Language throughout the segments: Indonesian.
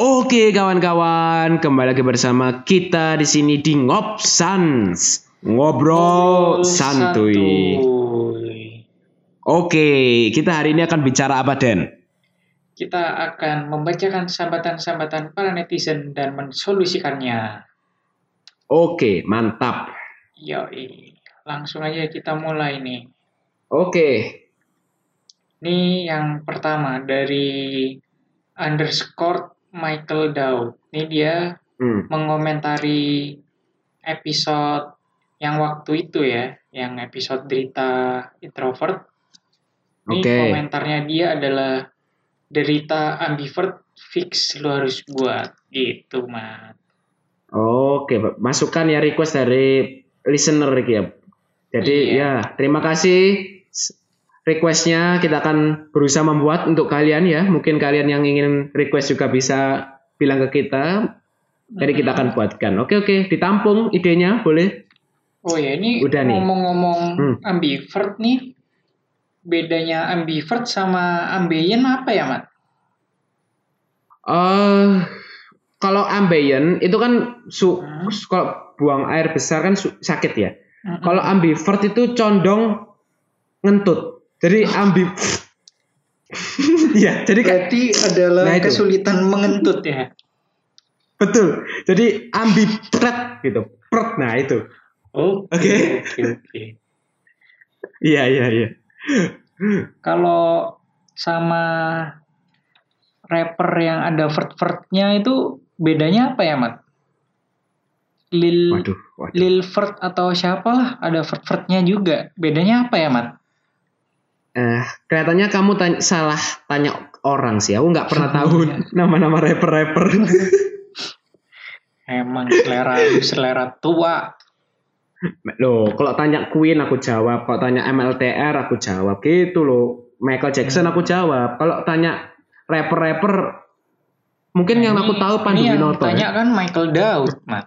Oke kawan-kawan, kembali lagi bersama kita di sini di Ngopsans. Ngobrol santuy. Oke, kita hari ini akan bicara apa, Den? Kita akan membacakan sambatan-sambatan para netizen dan mensolusikannya. Oke, mantap. Yoi, langsung aja kita mulai nih. Oke, Ini yang pertama dari underscore Michael Daud. Ini dia hmm. mengomentari episode yang waktu itu ya, yang episode derita introvert. Ini Oke. komentarnya dia adalah derita ambivert fix lu harus buat gitu, Mat. Oke, masukan ya request dari listener ya. Jadi Iya. ya, terima kasih requestnya kita akan berusaha membuat untuk kalian ya. Mungkin kalian yang ingin request juga bisa bilang ke kita. Jadi kita akan buatkan. Oke oke, ditampung idenya boleh. Oh ya, ini Udah nih. ngomong-ngomong Hmm. ambivert nih, bedanya ambivert sama ambeien apa ya, Mat? eh kalau ambeien itu kan su Hmm. kalau buang air besar kan sakit ya. Mm-mm. Kalau ambivert itu condong ngentut. Jadi ambi Iya, jadi Berarti adalah Nah, itu. kesulitan mengentut ya. betul. Jadi ambipret gitu. Pret nah itu. Oh, Oke. Iya, iya, iya. Kalau sama rapper yang ada vert-vertnya itu bedanya apa ya, Mat? Lil Waduh, waduh. Lil Vert atau siapa lah ada vert-vertnya juga. Bedanya apa ya, Mat? Eh, kelihatannya kamu tanya, salah tanya orang sih. Aku nggak pernah tahu Iya. nama-nama rapper-rapper. Emang selera selera tua. Loh, kalau tanya Queen aku jawab, kalau tanya MLTR aku jawab gitu loh. Michael Jackson Hmm. aku jawab. Kalau tanya rapper-rapper mungkin yang Nah, aku ini- tahu Pandu ini yang Winoto. tanya ya. kan Michael Daud, Mat.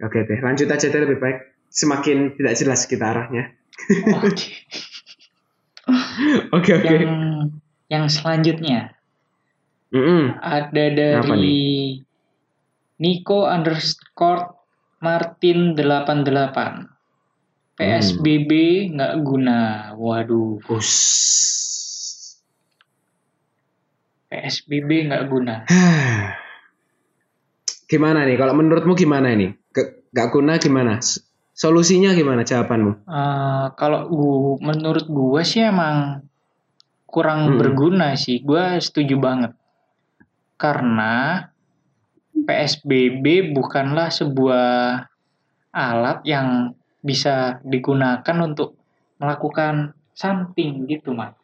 Oke deh, lanjut aja deh lebih baik. Semakin tidak jelas kita arahnya. Oke. Oke oke. Yang yang selanjutnya Mm-mm. ada Apa dari Nico underscore Martin 88. PSBB nggak guna. Waduh, Us. PSBB nggak guna. gimana nih? Kalau menurutmu gimana ini? Gak guna gimana? Solusinya gimana jawabanmu? Eh, kalau gua, menurut gua sih emang kurang Hmm. berguna sih. Gua setuju banget. Karena PSBB bukanlah sebuah alat yang bisa digunakan untuk melakukan something gitu, Mas.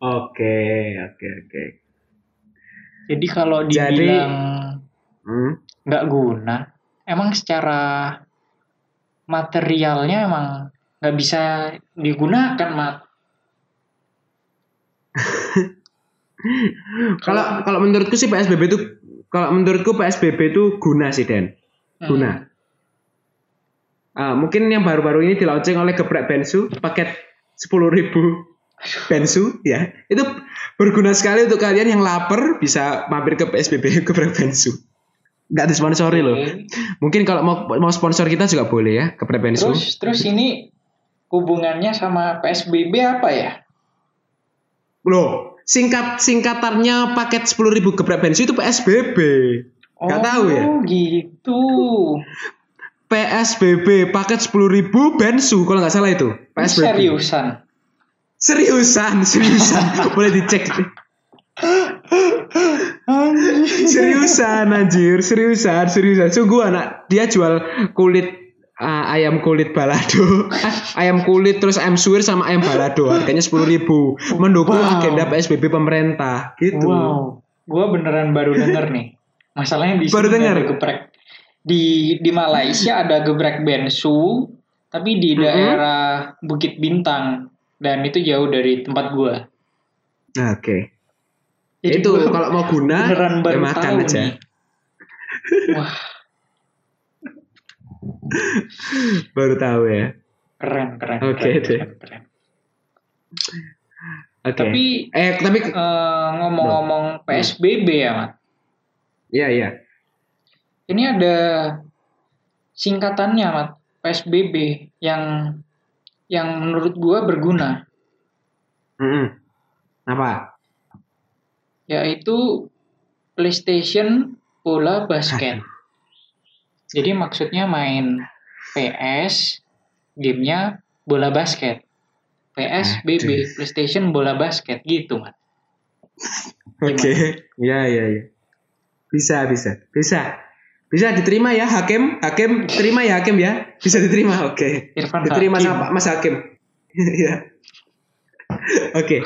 Oke oke oke. Jadi kalau Jadi- dibilang Hmm. nggak guna, emang secara materialnya emang nggak bisa digunakan, Mat. Kalau kalau menurutku sih PSBB itu kalau menurutku PSBB itu guna sih Den. Guna. Ah, mungkin yang baru-baru ini di launching oleh Geprek Bensu paket 10.000 Bensu ya. Itu berguna sekali untuk kalian yang lapar bisa mampir ke PSBB Geprek Bensu. Nggak disponsori loh. Oke. Mungkin kalau mau mau sponsor kita juga boleh ya Geprek Bensu. Terus terus ini hubungannya sama PSBB apa ya? Loh, singkat singkatannya paket 10.000 Geprek Bensu itu PSBB. Nggak tahu ya? Oh gitu. PSBB paket 10.000 bensu kalau nggak salah itu PSBB Seriusan. seriusan seriusan boleh dicek seriusan anjir. Seriusan seriusan. Sungguh anak dia jual kulit ah, ayam kulit balado. Ayam kulit terus ayam suwir sama ayam balado. Harganya 10.000 mendukung Wow. agenda PSBB pemerintah. Gitu. Wow. Gua beneran baru denger nih. Masalahnya di Baru denger? geprek. Di di Malaysia ada geprek bensu, tapi di daerah Bukit Bintang. Dan itu jauh dari tempat gua. oke Jadi itu kalau mau guna ya makan aja nih. Wah, baru tahu ya keren keren. Oke keren, deh. keren, keren. Oke. Tapi eh tapi eh, ngomong-ngomong PSBB ya, Mat. Iya iya. Ini ada singkatannya, Mat. PSBB yang yang menurut gua berguna, Mm-mm. Apa? Yaitu PlayStation bola basket. Jadi maksudnya main PS, gamenya bola basket. PSBB, Aduh. PlayStation bola basket gitu, Mat. Oke. Iya iya iya. Bisa bisa bisa. Bisa diterima ya hakim, hakim terima ya hakim ya. Bisa diterima. Oke. Irfan Diterima Hakim. sama Mas Hakim. Iya. Oke.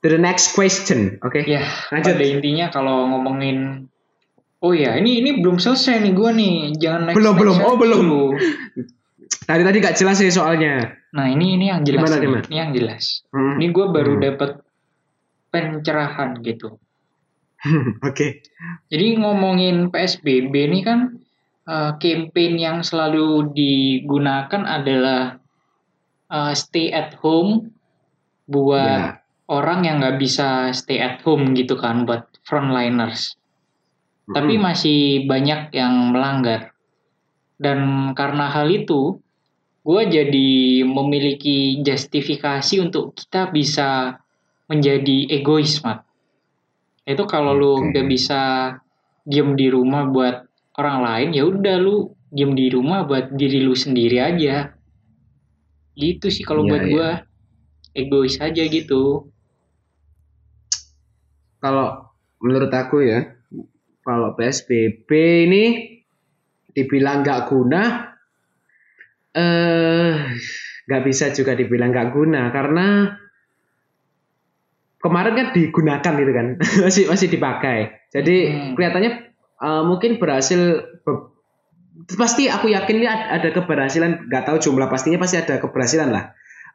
To the next question. Oke. Ya, Lanjut. pada intinya kalau ngomongin Oh ya, ini ini belum selesai nih gua nih. Jangan next Belum, next belum. Oh, belum. Tadi tadi gak jelas sih soalnya. Nah, ini ini yang jelas. Gimana, nih. gimana? Ini yang jelas. Hmm. Ini gua baru Hmm. dapat pencerahan gitu. Oke. Jadi ngomongin PSBB ini kan eh, campaign yang selalu digunakan adalah eh, stay at home buat Ya. orang yang nggak bisa stay at home gitu kan buat frontliners. Tapi Mm-mm. masih banyak yang melanggar. Dan karena hal itu, gue jadi memiliki justifikasi untuk kita bisa menjadi egois, Mat. Itu kalau lu Oke. udah bisa diem di rumah buat orang lain, ya udah lu diem di rumah buat diri lu sendiri aja. Gitu sih kalau Iya, buat iya. gue egois aja gitu. Kalau menurut aku ya, kalau PSBB ini dibilang nggak guna, eh nggak bisa juga dibilang nggak guna karena kemarin kan digunakan gitu kan, masih masih dipakai. Jadi Hmm. kelihatannya eh, mungkin berhasil. be- pasti aku yakin ini ad- ada keberhasilan, nggak tahu jumlah pastinya pasti ada keberhasilan lah.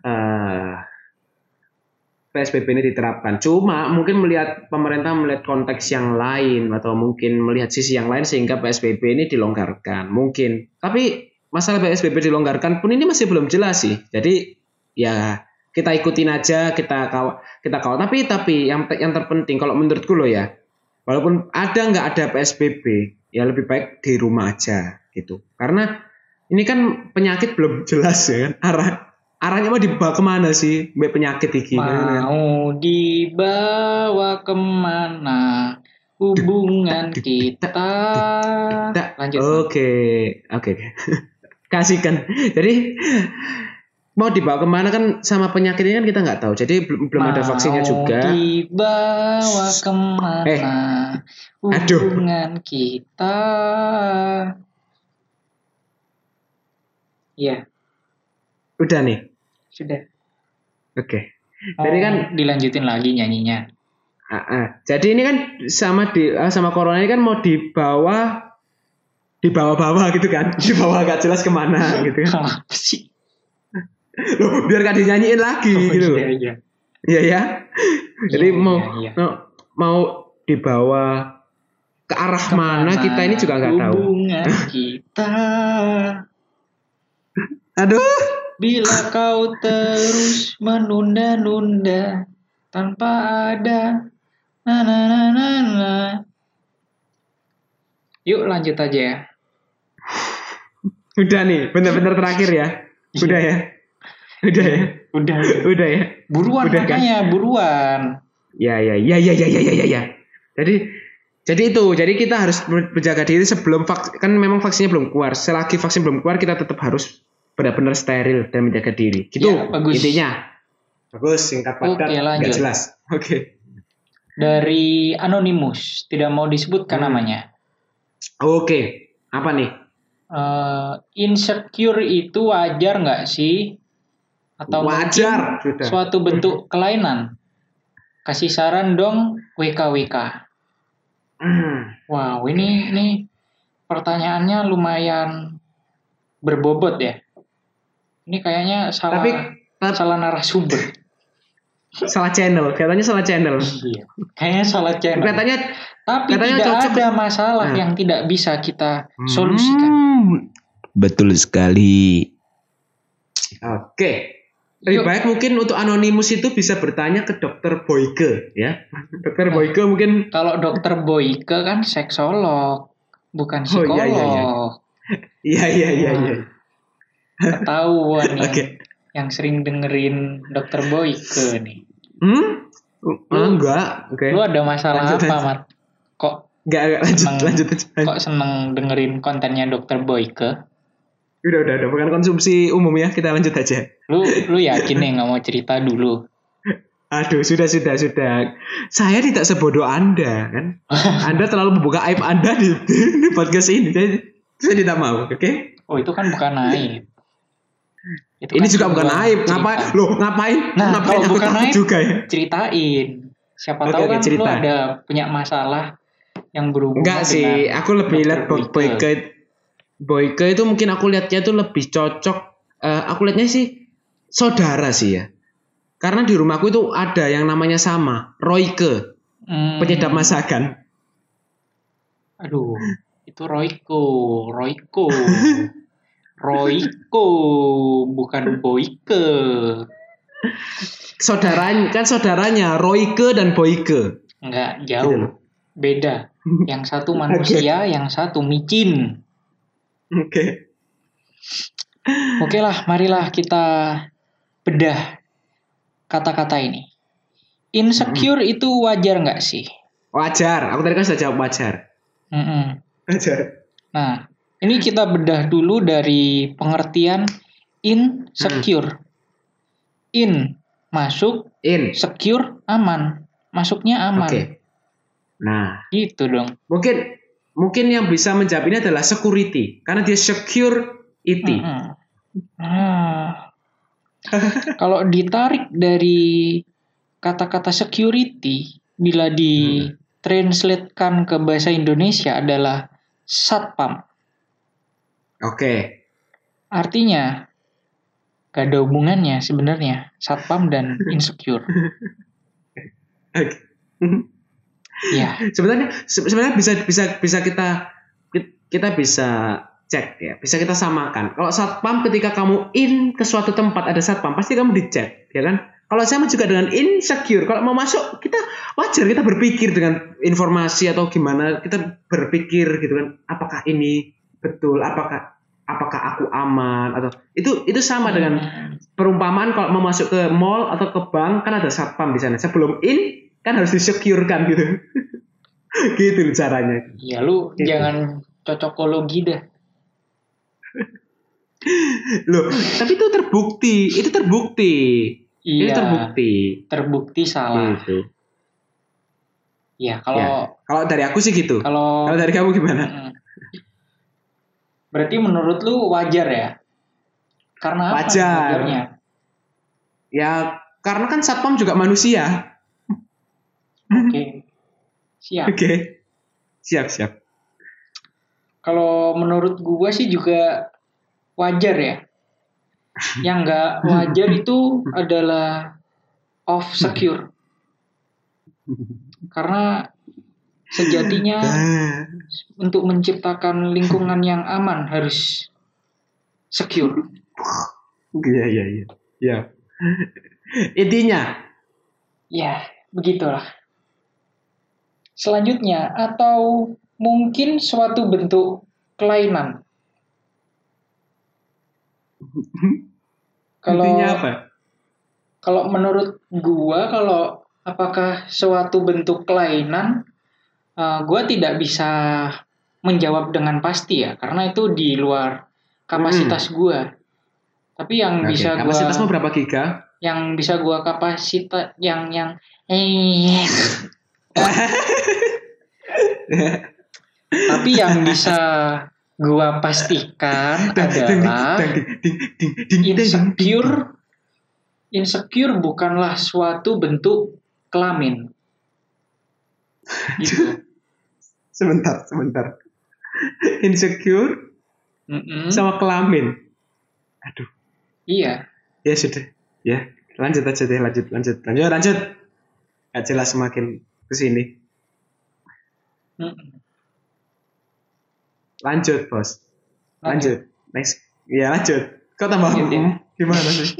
Eh, PSBB ini diterapkan. Cuma mungkin melihat pemerintah melihat konteks yang lain atau mungkin melihat sisi yang lain sehingga PSBB ini dilonggarkan. Mungkin. Tapi masalah PSBB dilonggarkan pun ini masih belum jelas sih. Jadi ya kita ikutin aja, kita kawal, kita kawal. Tapi tapi yang yang terpenting kalau menurutku loh ya, walaupun ada nggak ada PSBB, ya lebih baik di rumah aja gitu. Karena ini kan penyakit belum jelas ya kan arah arahnya mau dibawa ke mana sih mbak penyakit ini Mau dibawa ke mana hubungan kita? Lanjut. Oke, oke. Kasihkan. Jadi mau dibawa ke mana kan sama penyakit ini kan kita nggak tahu. Jadi belum belum ada vaksinnya Mau juga. dibawa ke mana Eh, aduh. hubungan kita? Ya, Udah nih. Sudah. Oke. Mau Jadi kan- dilanjutin lagi nyanyinya. Ah, ah. Jadi ini kan sama di ah, sama corona ini kan mau dibawa dibawa-bawa gitu kan. Dibawa gak jelas ke mana gitu kan. Apa sih? Loh, biar gak dinyanyiin lagi Oh, gitu. iya, iya. Iya ya. Jadi Iya, mau, iya, iya. mau dibawa ke arah mana kita ini juga nggak tahu. Hubungan kita. Aduh. Bila kau terus menunda-nunda tanpa ada na na na na na. Yuk lanjut aja ya. Udah nih, bener-bener terakhir ya. Udah ya. Udah ya. Udah, udah. Udah ya. Buruan Udah, kan? makanya, buruan. Ya ya ya ya ya ya ya ya. ya. Jadi jadi itu, jadi kita harus menjaga diri sebelum vaks kan memang vaksinnya belum keluar. Selagi vaksin belum keluar, kita tetap harus benar-benar steril dan menjaga diri. Gitu Ya, bagus. intinya. Bagus, singkat padat, Oke, lanjut. nggak jelas. Oke. Dari Anonymous, tidak mau disebutkan Hmm. namanya. Oke. Apa nih? Eh, insecure itu wajar nggak sih? Atau Wajar, sudah. suatu bentuk kelainan? Kasih saran dong, WKWK. Hmm. Wow, ini ini pertanyaannya lumayan berbobot ya. Ini kayaknya salah Tapi salah narasumber. salah channel, katanya salah channel. Iya, kayaknya salah channel. Katanya Tapi katanya tidak cocok. ada masalah Nah. yang tidak bisa kita solusikan. Hmm, betul sekali. Oke. Lebih Yuk. baik mungkin untuk anonimus itu bisa bertanya ke dokter Boyke ya. Dokter Nah. Boyke mungkin Kalau dokter Boyke kan seksolog, bukan Oh, psikolog. iya, iya, iya. iya iya iya iya. Ketahuan nih Oke. yang sering dengerin dokter Boyke nih. Hmm? Ah, enggak. Oke. Lu ada masalah Lanjut, apa, lanjut. Mat? Kok Enggak, enggak lanjut Seneng. lanjut aja. kok seneng dengerin kontennya dokter Boyke? Udah udah udah bukan konsumsi umum ya. Kita lanjut aja. Lu lu yakin nih nggak mau cerita dulu? Aduh, sudah, sudah, sudah. Saya tidak sebodoh Anda, kan? Anda terlalu membuka aib Anda di, di podcast ini. Saya, saya tidak mau, oke? Oh itu kan bukan aib. Itu Ini kan juga bukan aib. cerita. Ngapain? Loh, ngapain? Nah, ngapain kalau aku bukan aib, juga ya? Ceritain. Siapa Oke, tahu oke, kan lu cerita. ada punya masalah yang berhubungan Enggak sih, aku lebih lihat Boy- Boyke. Boyke itu mungkin aku lihatnya itu lebih cocok. eh, aku lihatnya sih saudara sih ya. Karena di rumahku itu ada yang namanya sama, Royke, Hmm, penyedap masakan. Aduh, itu Royko, Royko. Royko, bukan Boyke. Saudaranya kan saudaranya Royke dan Boyke. Enggak, Gitu jauh. Beda. Yang satu manusia, yang satu micin. Oke. Oke lah, marilah kita bedah kata-kata ini. Insecure itu wajar nggak sih? Wajar. Aku tadi kan sudah jawab wajar. Mm-mm. Wajar. Nah, ini kita bedah dulu dari pengertian insecure. In masuk, In. secure aman. Masuknya aman. Oke. Nah, Gitu dong. mungkin mungkin yang bisa menjawab ini adalah security karena dia secure IT. Mm-mm. Nah, kalau ditarik dari kata-kata security, bila ditranslatekan ke bahasa Indonesia adalah satpam. Oke. Artinya gak ada hubungannya sebenarnya satpam dan insecure. Oke. Ya, sebenarnya se- sebenarnya bisa bisa bisa kita kita bisa cek ya bisa kita samakan kalau satpam ketika kamu in ke suatu tempat ada satpam pasti kamu dicek ya kan kalau sama juga dengan insecure kalau mau masuk kita wajar kita berpikir dengan informasi atau gimana kita berpikir gitu kan apakah ini betul apakah apakah aku aman atau itu itu sama dengan perumpamaan kalau mau masuk ke mall atau ke bank kan ada satpam di sana. Sebelum in kan harus disecurekan gitu. Gitu caranya. Ya lu Gitu. jangan cocokologi dah. loh tapi itu terbukti itu terbukti. Itu Iya, terbukti. terbukti salah. gitu. Ya, kalau kalau dari aku sih gitu. Kalau kalau dari kamu gimana? Mm. Berarti menurut lu wajar ya? Karena apa Wajar. wajarnya? ya karena kan satpam juga manusia Oke. Siap. oke siap siap Kalau menurut gua sih juga wajar ya. Yang nggak wajar itu adalah off secure. Karena sejatinya Ah, untuk menciptakan lingkungan yang aman harus secure. iya iya iya iya intinya Ya, begitulah. Selanjutnya, atau mungkin suatu bentuk kelainan. Kalau intinya apa kalau menurut gua, kalau apakah suatu bentuk kelainan, eh, gua tidak bisa menjawab dengan pasti ya, karena itu di luar kapasitas gua. Tapi yang Oke, bisa gua kapasitasmu berapa giga? Yang bisa gua kapasitas yang yang eh. Tapi yang bisa gua pastikan adalah insecure. insecure bukanlah suatu bentuk kelamin. Gitu sebentar sebentar. Insecure Mm-mm. sama kelamin. Aduh. Iya. Ya sudah. Ya lanjut aja deh lanjut lanjut lanjut. Lanjut. Gak jelas semakin ke sini. Lanjut bos. Lanjut. Next. Ya lanjut. Kok tambah Lanjut, ya. gimana sih?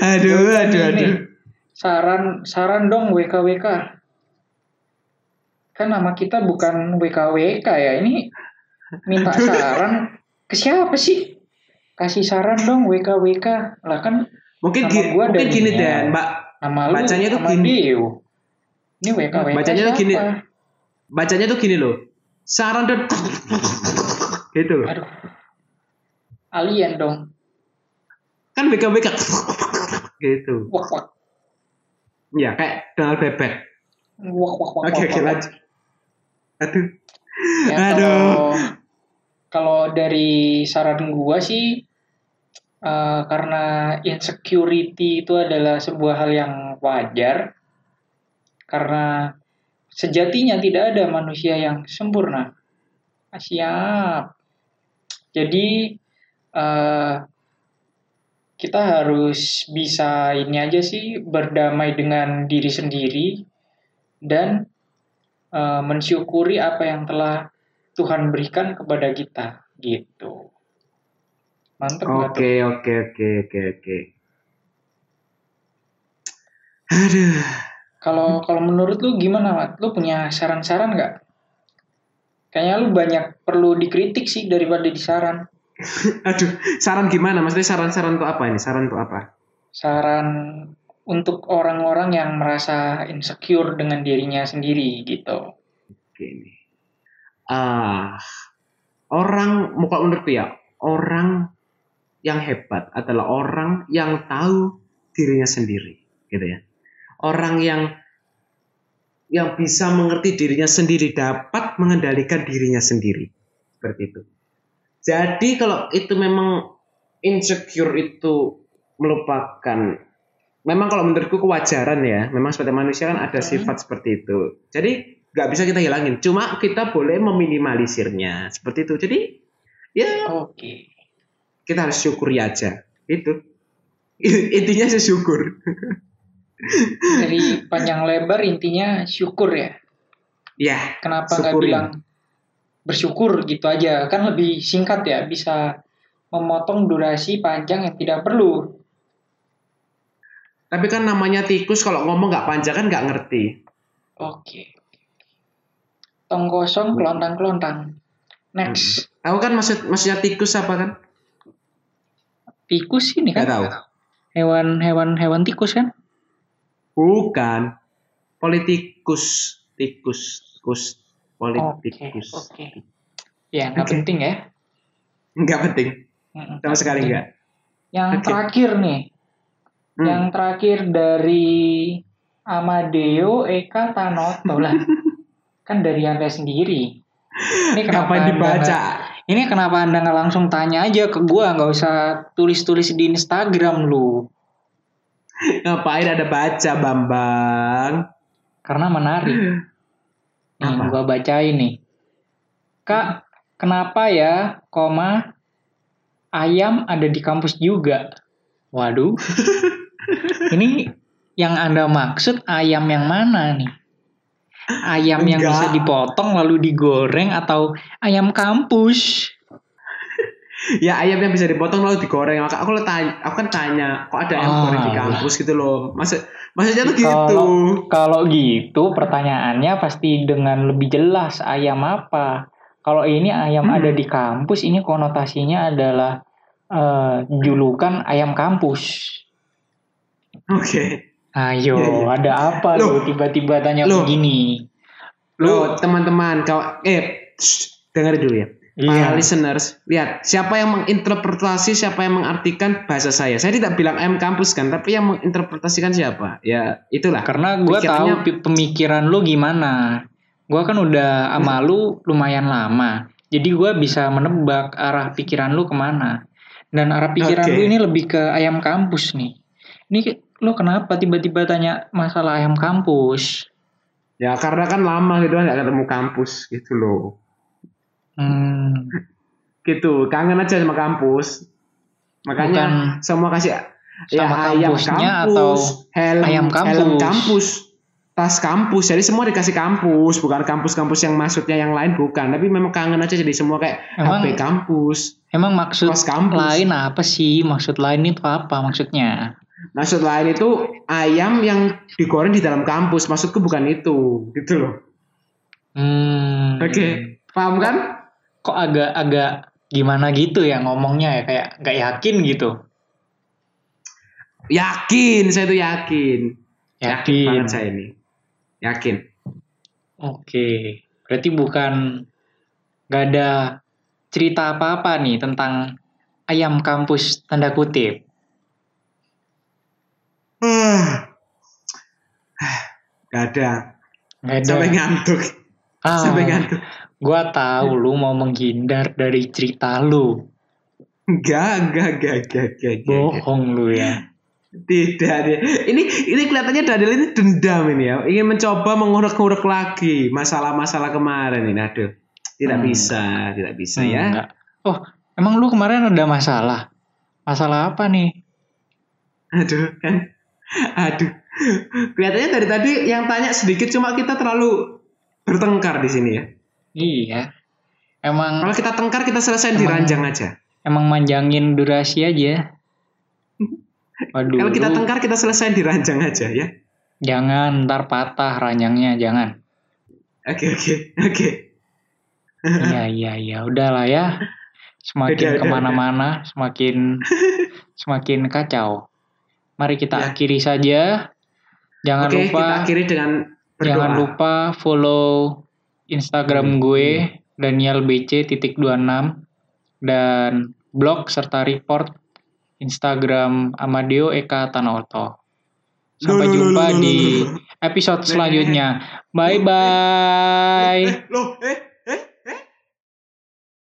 Aduh, Ya aduh, aduh. Saran saran dong WKWK. Kan nama kita bukan WKWK ya. Ini minta saran ke siapa sih? Kasih saran dong WKWK. Lah kan Mungkin Nama gini, gua mungkin gini. Dan, Mbak. nama lu Bacanya tuh gini. Deo. Ini WKWK Bacanya tuh gini. Bacanya tuh gini loh. Saran dan gitu loh. Aduh. Alien dong. Kan BKBK gitu. Wak wak. Ya, kayak Donald Bebek. Wak wak wak. Oke, oke lanjut. Aduh. Ya, Aduh. kalau kalau dari saran gua sih eh, karena insecurity itu adalah sebuah hal yang wajar karena sejatinya tidak ada manusia yang sempurna. Ah, Siap. Jadi eh, kita harus bisa ini aja sih berdamai dengan diri sendiri dan eh, mensyukuri apa yang telah Tuhan berikan kepada kita gitu. Tuh? Oke, oke, oke, oke, oke. Aduh. Kalau kalau menurut lu gimana, Mat? Lu punya saran-saran nggak? Kayaknya lu banyak perlu dikritik sih daripada disaran. Aduh, saran gimana? Maksudnya saran-saran untuk apa ini? Saran untuk apa? Saran untuk orang-orang yang merasa insecure dengan dirinya sendiri gitu. Oke ini. Ah, orang, kalau menurutku ya, orang yang hebat adalah orang yang tahu dirinya sendiri, gitu ya. Orang yang yang bisa mengerti dirinya sendiri dapat mengendalikan dirinya sendiri, seperti itu. Jadi kalau itu memang insecure itu melupakan memang kalau menurutku kewajaran ya memang sebagai manusia kan ada Hmm. sifat seperti itu jadi nggak bisa kita hilangin cuma kita boleh meminimalisirnya seperti itu jadi ya Oke. kita harus syukuri aja itu intinya sih syukur Dari panjang lebar intinya syukur ya. ya Kenapa nggak bilang bersyukur gitu aja? Kan lebih singkat ya, bisa memotong durasi panjang yang tidak perlu. Tapi kan namanya tikus kalau ngomong nggak panjang kan nggak ngerti Oke. Tong kosong, kelontang-kelontang. Next. aku kan maksud maksudnya tikus apa kan Tikus ini kan? tahu Hewan hewan hewan tikus kan? bukan politikus tikus kus Oke, politikus oke. Ya, nggak Oke. penting ya. nggak penting sama sekali nggak Yang Oke. terakhir nih, Hmm. yang terakhir dari Amadeo Eka Tanoto lah. kan dari anda sendiri. Ini kenapa Anda dibaca? nggak- ini kenapa anda nggak langsung tanya aja ke gua, nggak usah tulis-tulis di Instagram lu. Ngapain ada baca, Bambang? Karena menarik. Nih, Apa? gua bacain nih. Kak, kenapa ya, koma, ayam ada di kampus juga? Waduh. Ini yang Anda maksud ayam yang mana nih? Ayam yang Enggak. bisa dipotong lalu digoreng atau ayam kampus? Ya ayam yang bisa dipotong lalu digoreng. Maka aku tanya, aku kan tanya, kok ada ayam Ah, goreng di iya. kampus gitu loh. Maksud maksudnya tuh gitu. Kalau kalau gitu pertanyaannya pasti dengan lebih jelas ayam apa. Kalau ini ayam Hmm. ada di kampus, ini konotasinya adalah eh, julukan ayam kampus. Oke. Ayo, Iya, iya. ada apa lu tiba-tiba tanya Loh. begini? Lo teman-teman, kau eh shh, dengerin dulu ya. Para Iya. listeners, lihat siapa yang menginterpretasi, siapa yang mengartikan bahasa saya. Saya tidak bilang ayam kampus kan, tapi yang menginterpretasikan siapa? Ya itulah. Karena gue tahu Pikirannya- pemikiran lu gimana. Gue kan udah sama lu lumayan lama. Jadi gue bisa menebak arah pikiran lu ke mana. Dan arah pikiran Oke. lu ini lebih ke ayam kampus nih. Ini lu kenapa tiba-tiba tanya masalah ayam kampus? Ya karena kan lama gitu kan nggak ketemu kampus gitu loh. Hmm, Gitu, kangen aja sama kampus. Makanya Bukan semua kasih ya sama ayam kampusnya kampus, atau helm, ayam kampus? helm kampus, tas kampus. Jadi semua dikasih kampus, bukan kampus-kampus yang maksudnya yang lain bukan. Tapi memang kangen aja jadi semua kayak Emang- HP kampus. emang maksud kampus. lain apa sih? Maksud lain itu apa maksudnya? Maksud lain itu ayam yang digoreng di dalam kampus. Maksudku bukan itu, gitu loh. Hmm. Oke, paham kan? Kok agak-agak gimana gitu ya ngomongnya ya kayak nggak yakin gitu. Yakin, saya tuh yakin. Yakin. banget saya ini. Yakin. Oke, berarti bukan nggak ada cerita apa-apa nih tentang ayam kampus tanda kutip. Ah. Gak ada. Nggak ada. Sampai ngantuk. Ah, Sampai ngantuk. Gua tahu lu mau menghindar dari cerita lu. Enggak, enggak, enggak, enggak, enggak. Bohong lu ya. Tidak, dia. Ini ini kelihatannya Daniel ini dendam ini ya. Ingin mencoba mengurek-ngurek lagi masalah-masalah kemarin ini. Aduh. Tidak Hmm. bisa, tidak bisa ya. Enggak. Oh, emang lu kemarin ada masalah? Masalah apa nih? Aduh, kan. Aduh. Kelihatannya dari tadi yang tanya sedikit cuma kita terlalu bertengkar di sini ya. Iya. Emang Kalau kita tengkar kita selesai di ranjang aja. emang manjangin durasi aja. Waduh. Kalau kita tengkar kita selesai di ranjang aja ya. jangan ntar patah ranjangnya, jangan. Oke, oke, oke. Iya, iya, iya. Udahlah ya. Semakin Udah, udah, ke mana-mana, semakin semakin kacau. Mari kita Ya. akhiri saja. Jangan Oke, lupa kita akhiri dengan berdoa. Jangan lupa follow Instagram gue Daniel BC titik 26 dan blog serta report Instagram Amadeo Eka Tanoto. Sampai Loh, jumpa loh, loh, di episode Eh, selanjutnya. Bye bye. Eh, loh, eh,